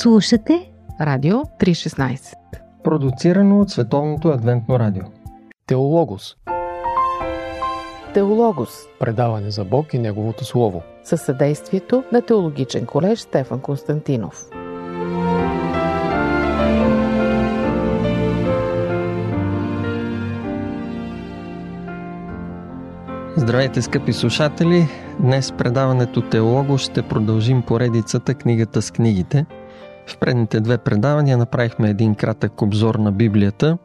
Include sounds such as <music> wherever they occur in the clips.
Слушате Радио 316 Продуцирано от Световното адвентно радио Теологос Теологос Предаване за Бог и Неговото Слово със съдействието на Теологичен колеж Стефан Константинов. Здравейте, скъпи слушатели! Днес предаването Теолого ще продължим поредицата Книгата с книгите. В предните две предавания направихме един кратък обзор на Библията.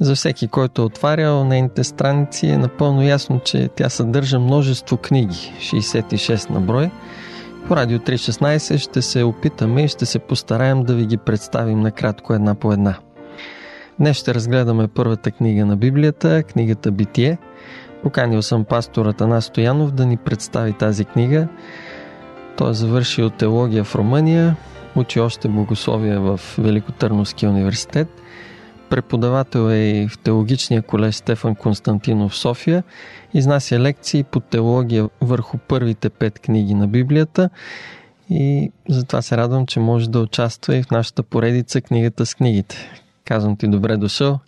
За всеки, който е отварял нейните страници, е напълно ясно, че тя съдържа множество книги, 66 на брой. По Радио 316 ще се опитаме и ще се постараем да ви ги представим накратко една по една. Днес ще разгледаме първата книга на Библията, книгата Битие – Поканил съм пастор Атанас Стоянов да ни представи тази книга. Той е завършил теология в Румъния, учи още богословие в Великотърновския университет, преподавател е и в теологичния колеж Стефан Константинов в София, изнася лекции по теология върху първите пет книги на Библията и затова се радвам, че може да участва и в нашата поредица книгата с книгите. Казвам ти добре дошъл.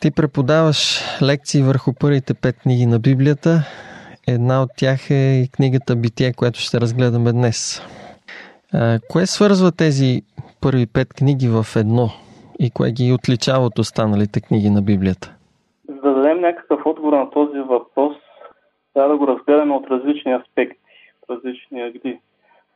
Ти преподаваш лекции върху първите пет книги на Библията. Една от тях е и книгата Битие, която ще разгледаме днес. А, кое свързва тези първи пет книги в едно и кое ги отличава от останалите книги на Библията? За да дадем някакъв отговор на този въпрос, трябва да го разгледаме от различни аспекти, различни ъгли.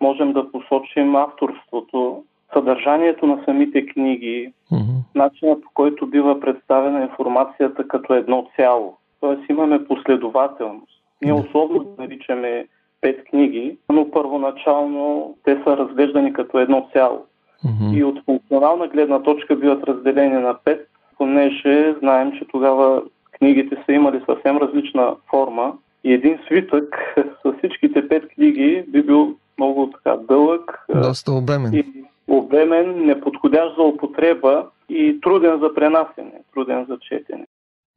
Можем да посочим авторството съдържанието на самите книги, mm-hmm. начинът по който бива представена информацията като едно цяло. Тоест имаме последователност. Ние условно наричаме пет книги, но първоначално те са разглеждани като едно цяло. Mm-hmm. И от функционална гледна точка биват разделени на пет, понеже знаем, че тогава книгите са имали съвсем различна форма и един свитък <laughs> с всичките пет книги би бил много така дълъг. Доста обемен. И обемен, неподходящ за употреба и труден за пренасене, труден за четене.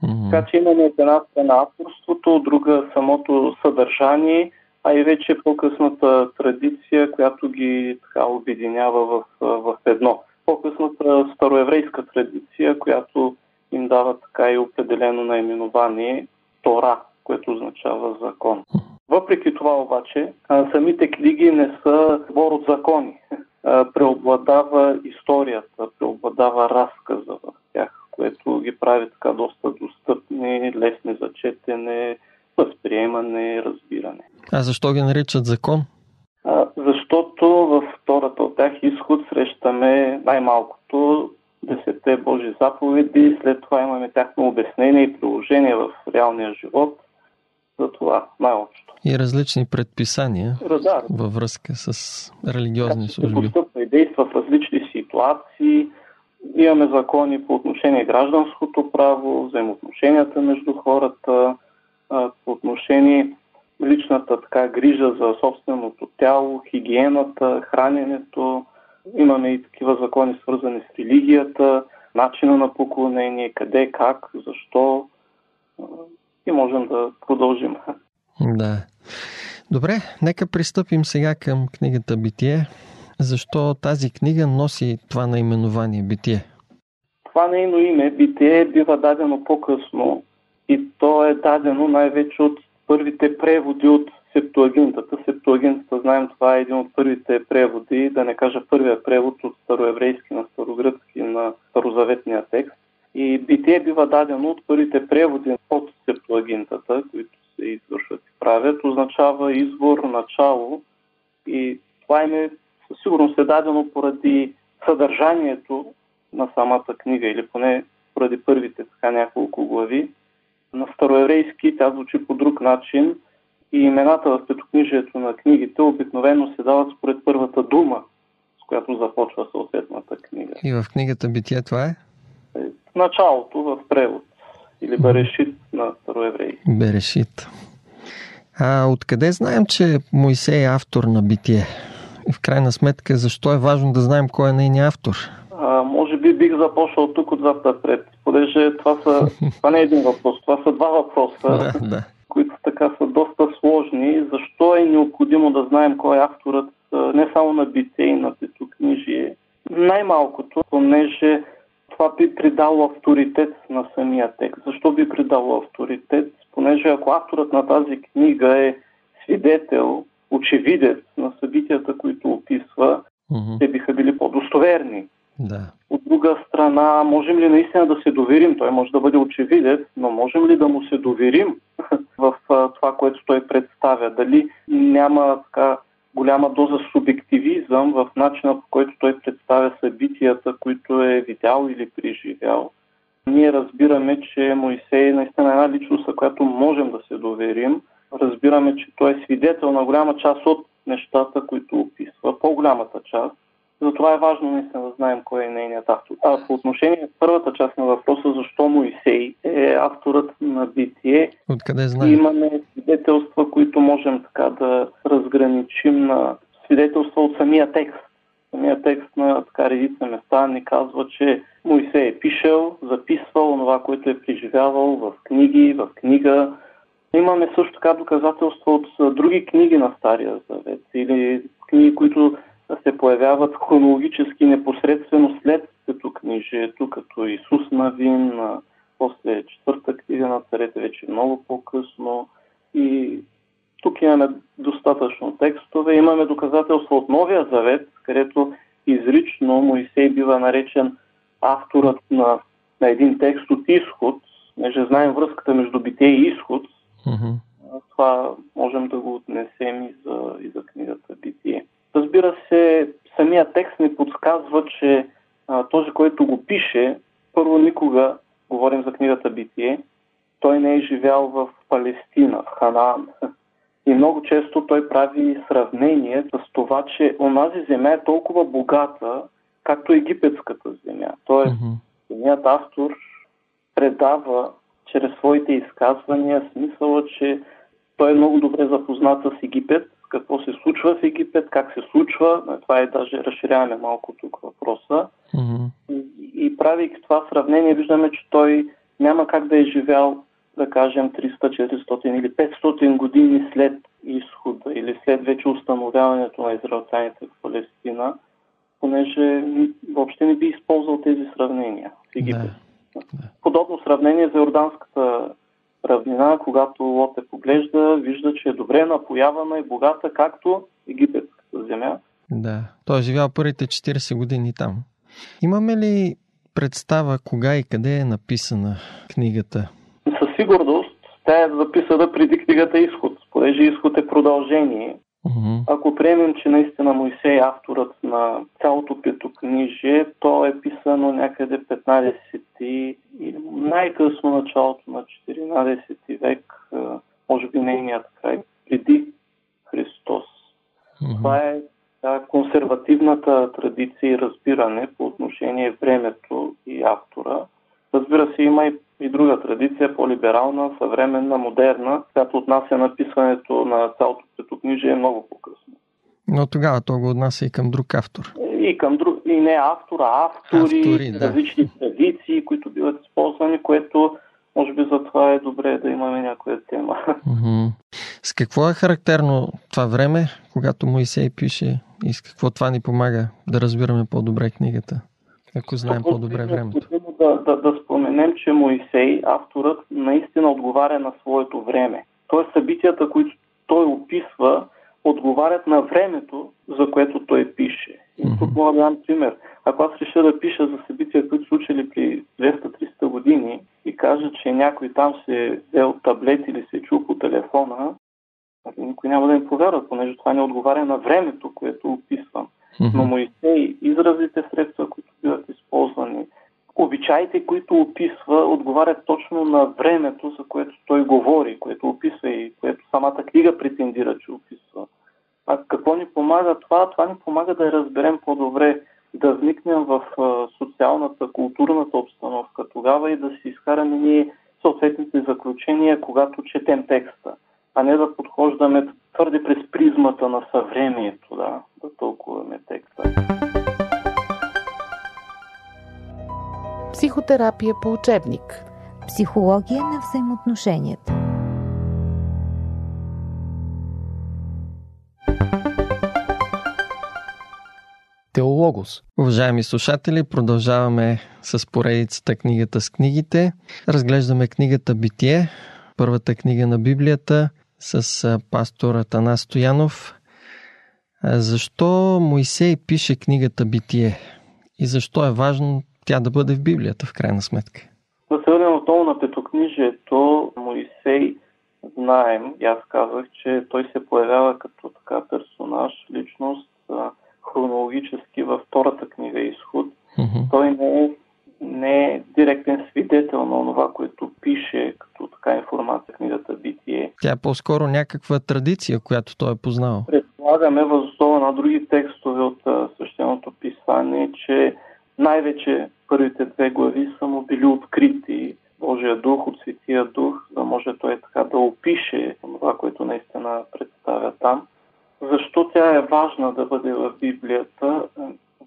Mm-hmm. Така че имаме от една страна авторството, от друга самото съдържание, а и вече по-късната традиция, която ги така обединява в, в едно. По-късната староеврейска традиция, която им дава така и определено наименование Тора, което означава закон. Въпреки това обаче, самите книги не са сбор от закони преобладава историята, преобладава разказа в тях, което ги прави така доста достъпни, лесни за четене, възприемане, разбиране. А защо ги наричат закон? А, защото във втората от тях изход срещаме най-малкото десете Божи заповеди, след това имаме тяхно обяснение и приложение в реалния живот – за това най-общо. И различни предписания да, във връзка с религиозни служби. Постъпва и действа в различни ситуации. Имаме закони по отношение гражданското право, взаимоотношенията между хората, по отношение личната така грижа за собственото тяло, хигиената, храненето. Имаме и такива закони свързани с религията, начина на поклонение, къде, как, защо и можем да продължим. Да. Добре, нека пристъпим сега към книгата Битие. Защо тази книга носи това наименование Битие? Това нейно име, Битие, бива дадено по-късно и то е дадено най-вече от първите преводи от Септуагинтата. Септуагинтата, знаем, това е един от първите преводи, да не кажа първия превод от староеврейски на старогръцки на старозаветния текст. И битие бива дадено от първите преводи от септуагинтата, които се извършват и правят, означава извор, начало. И това име със сигурност е дадено поради съдържанието на самата книга, или поне поради първите така няколко глави. На староеврейски тя звучи по друг начин и имената в петокнижието на книгите обикновено се дават според първата дума, с която започва съответната книга. И в книгата Битие това е? началото в превод. Или Берешит на староевреи. Берешит. А откъде знаем, че Моисей е автор на битие? И в крайна сметка, защо е важно да знаем кой е нейният автор? Би бих започнал тук отзад напред, понеже това, са, <laughs> това не е един въпрос, това са два въпроса, да, да. които така са доста сложни. Защо е необходимо да знаем кой е авторът не само на битие и на петокнижие, Най-малкото, понеже това би придало авторитет на самия текст. Защо би придало авторитет? Понеже ако авторът на тази книга е свидетел, очевидец на събитията, които описва, mm-hmm. те биха били по-достоверни. Да. От друга страна, можем ли наистина да се доверим? Той може да бъде очевидец, но можем ли да му се доверим <laughs> в това, което той представя? Дали няма така голяма доза субективизъм в начина по който той представя събитията, които е видял или преживял? Ние разбираме, че Моисей наистина е една личност, за която можем да се доверим. Разбираме, че той е свидетел на голяма част от нещата, които описва, по-голямата част. Затова е важно наистина да знаем кой е нейният автор. А по отношение на първата част на въпроса, защо Моисей е авторът на битие, Откъде знаем? имаме свидетелства, които можем така да разграничим на свидетелства от самия текст. Самия текст на така редица места ни казва, че Моисей е пишел, записвал това, което е преживявал в книги, в книга. Имаме също така доказателства от други книги на Стария Завет или книги, които се появяват хронологически непосредствено след като книжието, като Исус Навин, после четвърта книга на царете вече много по-късно. И тук имаме достатъчно текстове. Имаме доказателства от Новия Завет, където изрично Моисей бива наречен авторът на, на един текст от изход. Неже знаем връзката между бите и изход. Mm-hmm. Това можем да го отнесем и за, и за книгата Битие. Разбира се, самия текст ни подсказва, че а, този, който го пише, първо никога, говорим за книгата Битие, той не е живял в Палестина, в Ханаан. И много често той прави сравнение с това, че онази земя е толкова богата, както египетската земя. Тоест, mm-hmm. самият автор предава чрез своите изказвания смисъла, че той е много добре запознат с Египет какво се случва в Египет, как се случва. Това е даже разширяваме малко тук въпроса. Mm-hmm. И, и правейки това сравнение, виждаме, че той няма как да е живял, да кажем, 300, 400 или 500 години след изхода или след вече установяването на израелтяните в Палестина, понеже въобще не би използвал тези сравнения в Египет. Да. Подобно сравнение за Йорданската равнина, когато Лот е поглежда, вижда, че е добре напоявана и богата, както египетската земя. Да, той е живял първите 40 години там. Имаме ли представа кога и къде е написана книгата? Със сигурност тя е записана преди книгата Изход, понеже Изход е продължение. Ако приемем, че наистина Моисей е авторът на цялото петокнижие, то е писано някъде 15 и най-късно началото на 14 век, може би нейният край, преди Христос. Uh-huh. Това е да, консервативната традиция и разбиране по отношение времето и автора. Разбира се, има и и друга традиция, по-либерална, съвременна, модерна, която отнася написването на цялото петокнижие много по-късно. Но тогава то го отнася и към друг автор. И към друг, и не автор, а автори, автори да. различни традиции, които биват използвани, което може би за това е добре да имаме някоя тема. С какво е характерно това време, когато Моисей пише и с какво това ни помага да разбираме по-добре книгата? Ако знаем по-добре времето. Да, да, да споменем, че Моисей, авторът, наистина отговаря на своето време. Тоест събитията, които той описва, отговарят на времето, за което той пише. И тук мога да дам пример. Ако аз реша да пиша за събития, които случили при 200-300 години и кажа, че някой там се е взел таблет или се е чул по телефона, никой няма да им повярва, понеже това не отговаря на времето, което описвам. Но Моисей, изразите средства, които биват използвани, обичаите, които описва, отговарят точно на времето, за което той говори, което описва и което самата книга претендира, че описва. А какво ни помага това? Това ни помага да разберем по-добре, да вникнем в социалната, културната обстановка тогава и да си изкараме ние съответните заключения, когато четем текста, а не да подхождаме твърде през призмата на съвремието, да, да тълкуваме текста. Психотерапия по учебник. Психология на взаимоотношенията. Теологос. Уважаеми слушатели, продължаваме с поредицата книгата с книгите. Разглеждаме книгата Битие, първата книга на Библията с пастор Атанас Стоянов. Защо Моисей пише книгата Битие? И защо е важно тя да бъде в Библията, в крайна сметка? Да се върнем отново на петокнижието, Моисей, знаем, и аз казах, че той се появява като така персонаж, личност, хронологически във втората книга Изход. Мгм. Той не е, не е директен свидетел на това, което пише като така информация в книгата Битие. Тя е по-скоро някаква традиция, която той е познал. Предполагаме въз основа на други текстове от свещеното писание, че най-вече първите две глави са му били открити Божия дух, от Светия дух, да може той така да опише това, което наистина представя там. Защо тя е важна да бъде в Библията?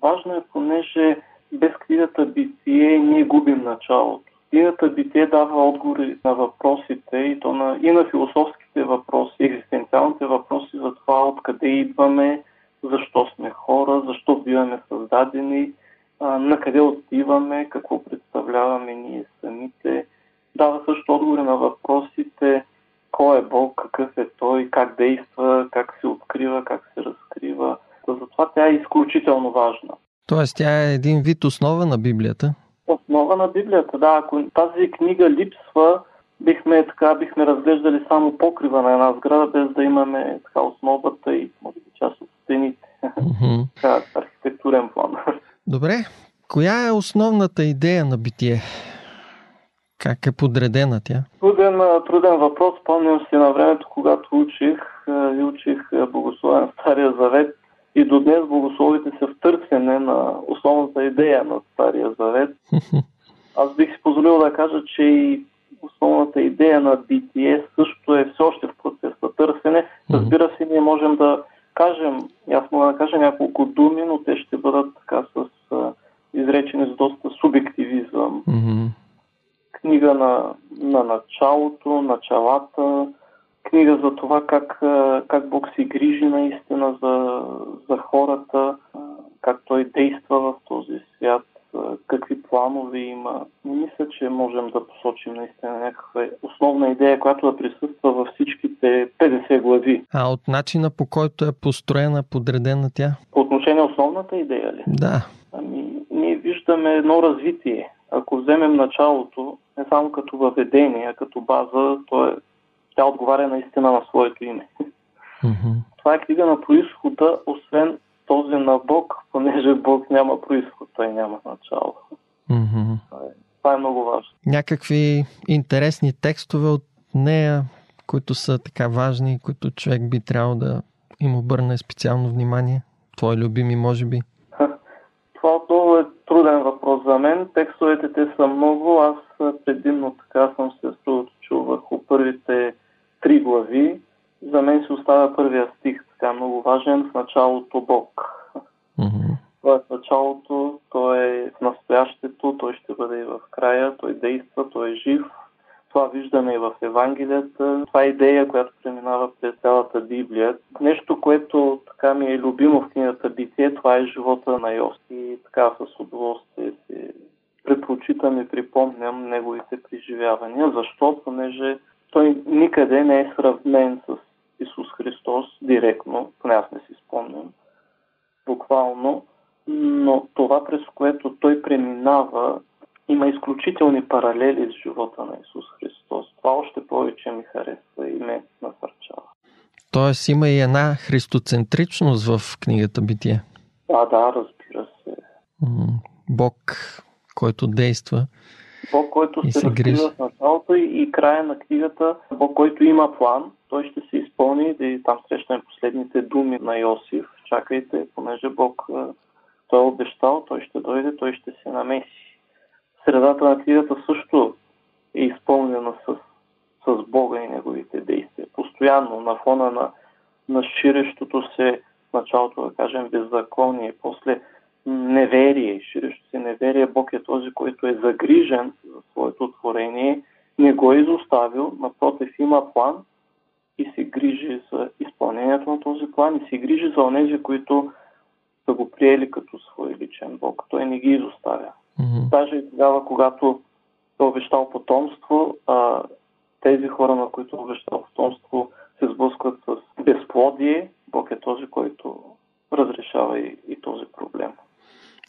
Важна е, понеже без книгата Битие ние губим началото. Книгата Битие дава отговори на въпросите и, то на, и на философските въпроси, екзистенциалните въпроси за това откъде идваме, защо сме хора, защо биваме създадени, а, на къде отиваме, какво представляваме ние самите. Дава също отговори на въпросите кой е Бог, какъв е Той, как действа, как се открива, как се разкрива. Затова тя е изключително важна. Тоест, тя е един вид основа на Библията. Основа на Библията, да. Ако тази книга липсва, бихме, така, бихме разглеждали само покрива на една сграда, без да имаме така, основата и може би част от стените. Мгм. Така, архитектурен план. Добре, коя е основната идея на битие? Как е подредена тя? Труден, труден въпрос. Спомням си на времето, когато учих и учих богословен Стария Завет и до днес богословите са в търсене на основната идея на Стария Завет. <laughs> Аз бих си позволил да кажа, че и основната идея на битие също е все още в процес на търсене. Разбира се, ние можем да кажем, аз мога да кажа няколко думи, но те ще бъдат така с а, изречени с доста субективизъм. Мгм. Книга на, на началото, началата, книга за това как, как Бог се грижи наистина за, за хората, как Той действа в този свят, какви планове има. Не мисля, че можем да посочим наистина някаква основна идея, която да присъства във всичките 50 глави. А от начина по който е построена, подредена тя? По отношение на основната идея ли? Да. Ами, ние виждаме едно развитие. Ако вземем началото, не само като въведение, а като база, то е, тя отговаря наистина на своето име. Мгм. Това е книга на происхода, освен този на Бог, понеже Бог няма происход, той няма начало. Мгм. Това е много важно. Някакви интересни текстове от нея, които са така важни, които човек би трябвало да им обърне специално внимание? Твои любими, може би? Това отново е труден въпрос за мен. Текстовете те са много. Аз предимно така съм се съсредоточил върху първите три глави. За мен се оставя първия стих, така много важен, в началото Бог. Мгм. Това е в началото, той е в настоящето, той ще бъде и в края, той действа, той е жив. Това виждаме и в Евангелията. Това е идея, която преминава през цялата Библия. Нещо, което така ми е любимо в книгата Битие, това е живота на Йосиф. И така с удоволствие си предпочитам и припомням неговите преживявания. Защо? Понеже той никъде не е сравнен с Христос директно, поне аз не си спомням, буквално, но това през което той преминава има изключителни паралели с живота на Исус Христос. Това още повече ми харесва и ме насърчава. Тоест има и една христоцентричност в книгата Битие. Да, да, разбира се. Бог, който действа. Бог, който се се грижи. в началото и, и края на книгата, Бог, който има план, той ще се изпълни и там срещаме последните думи на Йосиф. Чакайте, понеже Бог а, той е обещал, той ще дойде, той ще се намеси. Средата на книгата също е изпълнена с, с Бога и неговите действия. Постоянно на фона на, на ширещото се началото, да кажем, беззаконие, после неверие, ширещо се неверие, Бог е този, който е загрижен за своето творение, не го е изоставил, напротив има план и се грижи за изпълнението на този план и се грижи за онези, които са го приели като свой личен Бог. Той не ги изоставя. Мгм. Даже и тогава, когато е обещал потомство, а, тези хора, на които е обещал потомство, се сблъскват с безплодие. Бог е този, който разрешава и, и този проблем.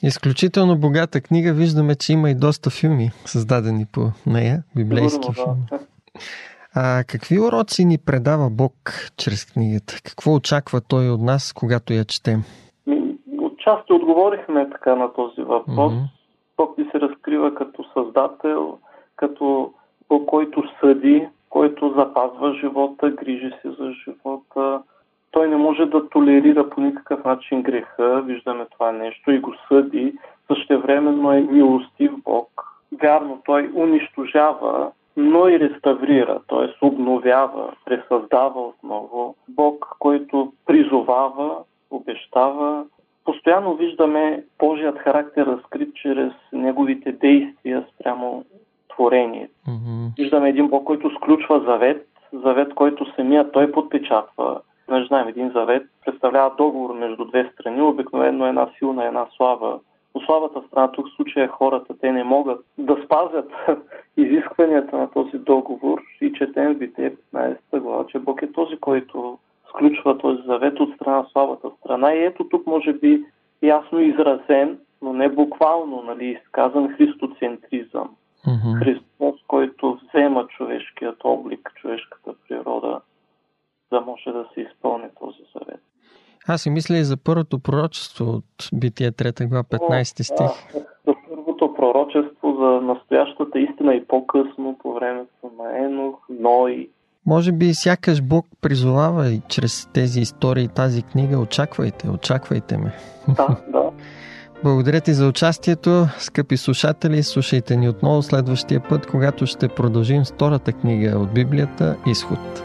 Изключително богата книга. Виждаме, че има и доста филми, създадени по нея, библейски Сигурно, филми. А какви уроци ни предава Бог чрез книгата? Какво очаква Той от нас, когато я четем? Отчасти отговорихме така на този въпрос. Мгм. Бог ни се разкрива като създател, като Бог, който съди, който запазва живота, грижи се за живота. Той не може да толерира по никакъв начин греха, виждаме това нещо и го съди. Същевременно е милостив Бог. Вярно, той унищожава, но и реставрира, т.е. обновява, пресъздава отново. Бог, който призовава, обещава, Постоянно виждаме Божият характер разкрит чрез неговите действия спрямо творението. Мгм. Виждаме един Бог, който сключва завет, завет, който самия той подпечатва. Знаеш, знаем, един завет представлява договор между две страни, обикновено една силна една слаба. Слабата страна тук в случая е хората, те не могат да спазят <laughs> изискванията на този договор и четем в Битие 15 глава, че Бог е този, който сключва този завет от страна на слабата страна. И ето тук може би ясно изразен, но не буквално, нали, изказан христоцентризъм. Мгм. Христос, който взема човешкият облик, човешката природа, да може да се изпълни този завет. Аз си мисля и за първото пророчество от Битие 3 глава 15 стих. Да, за първото пророчество, за настоящата истина и по-късно, по времето на Енох, Ной. Може би сякаш Бог призовава и чрез тези истории, тази книга, очаквайте, очаквайте ме. Да, <laughs> да. Благодаря ти за участието, скъпи слушатели. Слушайте ни отново следващия път, когато ще продължим втората книга от Библията Изход.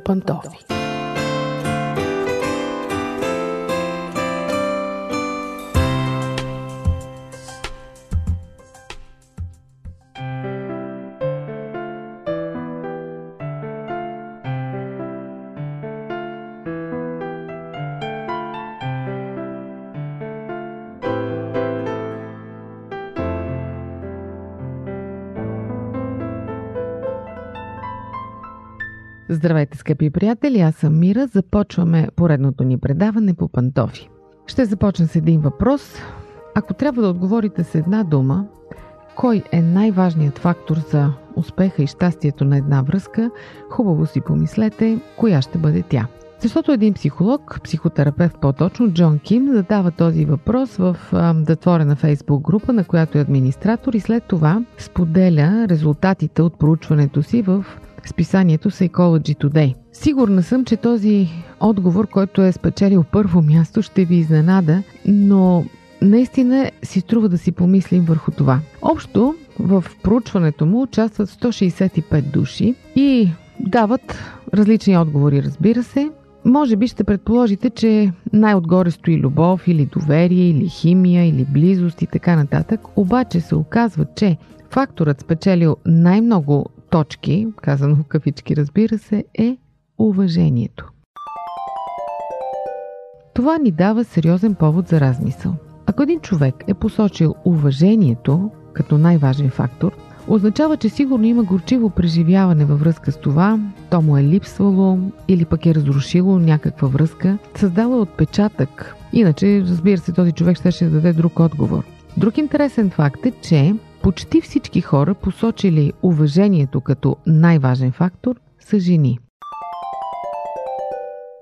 По Здравейте, скъпи приятели, аз съм Мира. Започваме поредното ни предаване по пантофи. Ще започна с един въпрос. Ако трябва да отговорите с една дума, кой е най-важният фактор за успеха и щастието на една връзка, хубаво си помислете, коя ще бъде тя. Защото един психолог, психотерапевт по-точно, Джон Ким, задава този въпрос в затворена фейсбук група, на която е администратор и след това споделя резултатите от проучването си в списанието Psychology Today. Сигурна съм, че този отговор, който е спечелил първо място, ще ви изненада, но наистина си струва да си помислим върху това. Общо в проучването му участват 165 души и дават различни отговори, разбира се. Може би ще предположите, че най-отгоре стои любов или доверие, или химия, или близост и така нататък. Обаче се оказва, че факторът спечелил най-много точки, казано в кавички разбира се, е уважението. Това ни дава сериозен повод за размисъл. Ако един човек е посочил уважението като най-важен фактор, означава, че сигурно има горчиво преживяване във връзка с това, то му е липсвало или пък е разрушило някаква връзка, създала отпечатък. Иначе, разбира се, този човек ще, ще даде друг отговор. Друг интересен факт е, че почти всички хора, посочили уважението като най-важен фактор, са жени.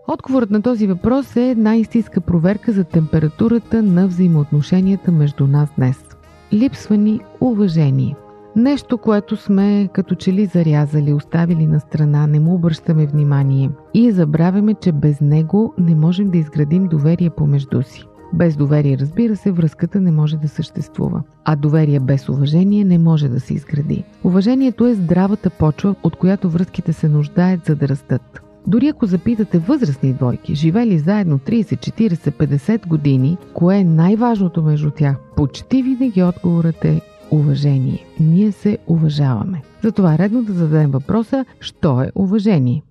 Отговорът на този въпрос е една истинска проверка за температурата на взаимоотношенията между нас днес. Липсва ни уважение. Нещо, което сме като че ли зарязали, оставили на страна, не му обръщаме внимание и забравяме, че без него не можем да изградим доверие помежду си. Без доверие, разбира се, връзката не може да съществува. А доверие без уважение не може да се изгради. Уважението е здравата почва, от която връзките се нуждаят за да растат. Дори ако запитате възрастни двойки, живели заедно 30, 40, 50 години, кое е най-важното между тях, почти винаги отговорът е уважение. Ние се уважаваме. Затова е редно да зададем въпроса, що е уважение?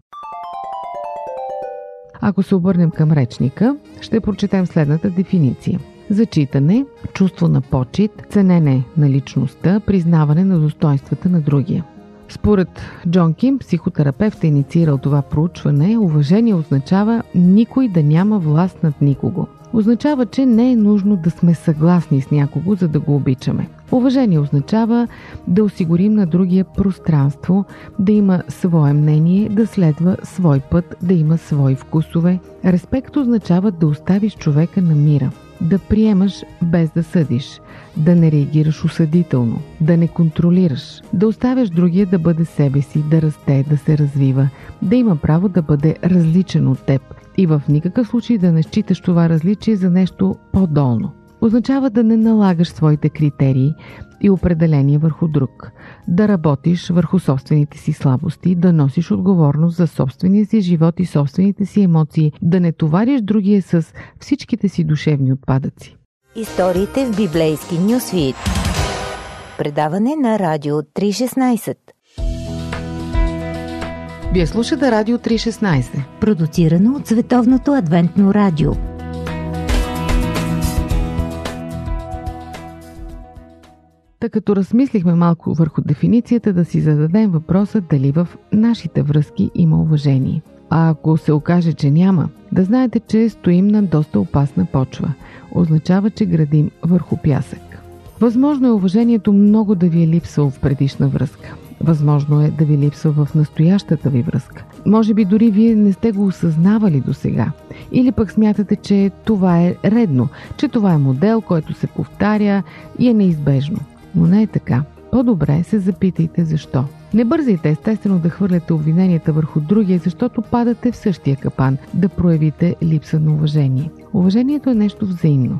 Ако се обърнем към речника, ще прочетем следната дефиниция. Зачитане, чувство на почет, ценене на личността, признаване на достоинствата на другия. Според Джон Ким, психотерапевт е инициирал това проучване, уважение означава никой да няма власт над никого. Означава, че не е нужно да сме съгласни с някого, за да го обичаме. Уважение означава да осигурим на другия пространство, да има свое мнение, да следва свой път, да има свои вкусове. Респект означава да оставиш човека на мира, да приемаш без да съдиш, да не реагираш осъдително, да не контролираш, да оставяш другия да бъде себе си, да расте, да се развива, да има право да бъде различен от теб и в никакъв случай да не считаш това различие за нещо по-долно означава да не налагаш своите критерии и определения върху друг, да работиш върху собствените си слабости, да носиш отговорност за собствения си живот и собствените си емоции, да не товариш другия с всичките си душевни отпадъци. Историите в библейски нюсвит. Предаване на Радио 316. Вие слушате Радио 316. Продуцирано от Световното адвентно радио. Та като размислихме малко върху дефиницията, да си зададем въпроса дали в нашите връзки има уважение. А ако се окаже, че няма, да знаете, че стоим на доста опасна почва. Означава, че градим върху пясък. Възможно е уважението много да ви е липсвало в предишна връзка. Възможно е да ви липсва в настоящата ви връзка. Може би дори вие не сте го осъзнавали до сега. Или пък смятате, че това е редно, че това е модел, който се повтаря и е неизбежно. Но не е така. По-добре се запитайте защо. Не бързайте естествено да хвърляте обвиненията върху другия, защото падате в същия капан да проявите липса на уважение. Уважението е нещо взаимно.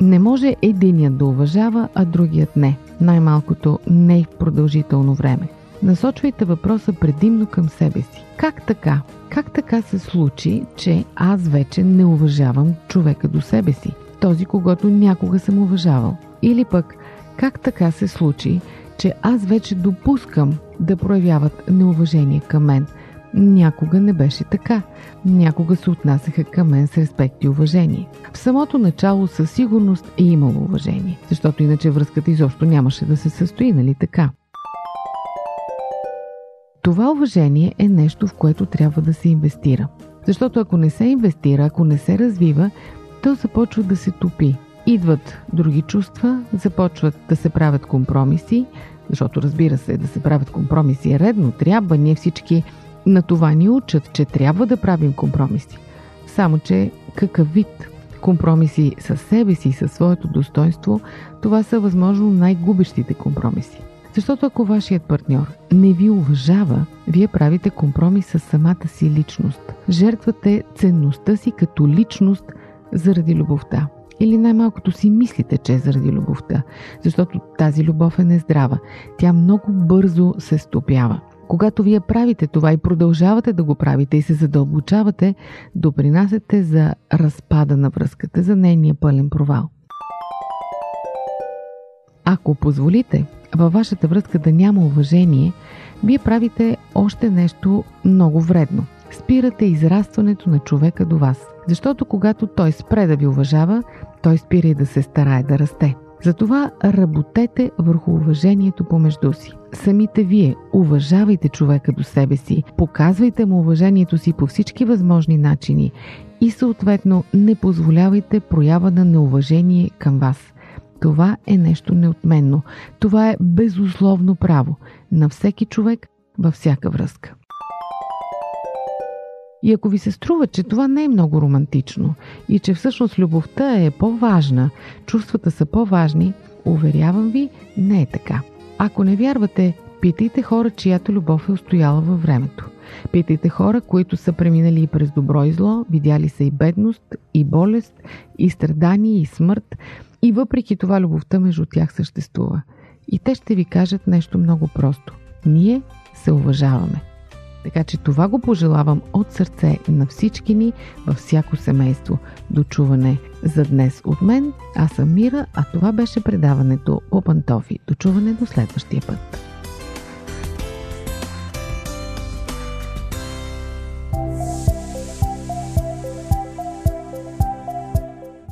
Не може единият да уважава, а другият не. Най-малкото не в продължително време. Насочвайте въпроса предимно към себе си. Как така? Как така се случи, че аз вече не уважавам човека до себе си? Този, когато някога съм уважавал. Или пък, как така се случи, че аз вече допускам да проявяват неуважение към мен. Някога не беше така. Някога се отнасяха към мен с респект и уважение. В самото начало със сигурност е имало уважение, защото иначе връзката изобщо нямаше да се състои, нали така? Това уважение е нещо, в което трябва да се инвестира. Защото ако не се инвестира, ако не се развива, то започва да се топи. Идват други чувства, започват да се правят компромиси, защото разбира се, да се правят компромиси е редно, трябва, ние всички на това ни учат, че трябва да правим компромиси. Само, че какъв вид компромиси със себе си и със своето достоинство, това са възможно най-губещите компромиси. Защото ако вашият партньор не ви уважава, вие правите компромис с самата си личност. Жертвате ценността си като личност заради любовта. Или най-малкото си мислите, че е заради любовта, защото тази любов е нездрава. Тя много бързо се стопява. Когато вие правите това и продължавате да го правите и се задълбочавате, допринасяте за разпада на връзката, за нейния пълен провал. Ако позволите във вашата връзка да няма уважение, вие правите още нещо много вредно. Спирате израстването на човека до вас. Защото когато той спре да ви уважава, той спира и да се старае да расте. Затова работете върху уважението помежду си. Самите вие уважавайте човека до себе си, показвайте му уважението си по всички възможни начини и съответно не позволявайте проява на неуважение към вас. Това е нещо неотменно. Това е безусловно право на всеки човек във всяка връзка. И ако ви се струва, че това не е много романтично и че всъщност любовта е по-важна, чувствата са по-важни, уверявам ви, не е така. Ако не вярвате, питайте хора, чиято любов е устояла във времето. Питайте хора, които са преминали и през добро и зло, видяли са и бедност, и болест, и страдание, и смърт, и въпреки това любовта между тях съществува. И те ще ви кажат нещо много просто. Ние се уважаваме. Така че това го пожелавам от сърце на всички ни във всяко семейство. Дочуване за днес от мен. Аз съм Мира, а това беше предаването по пантофи. Дочуване до следващия път.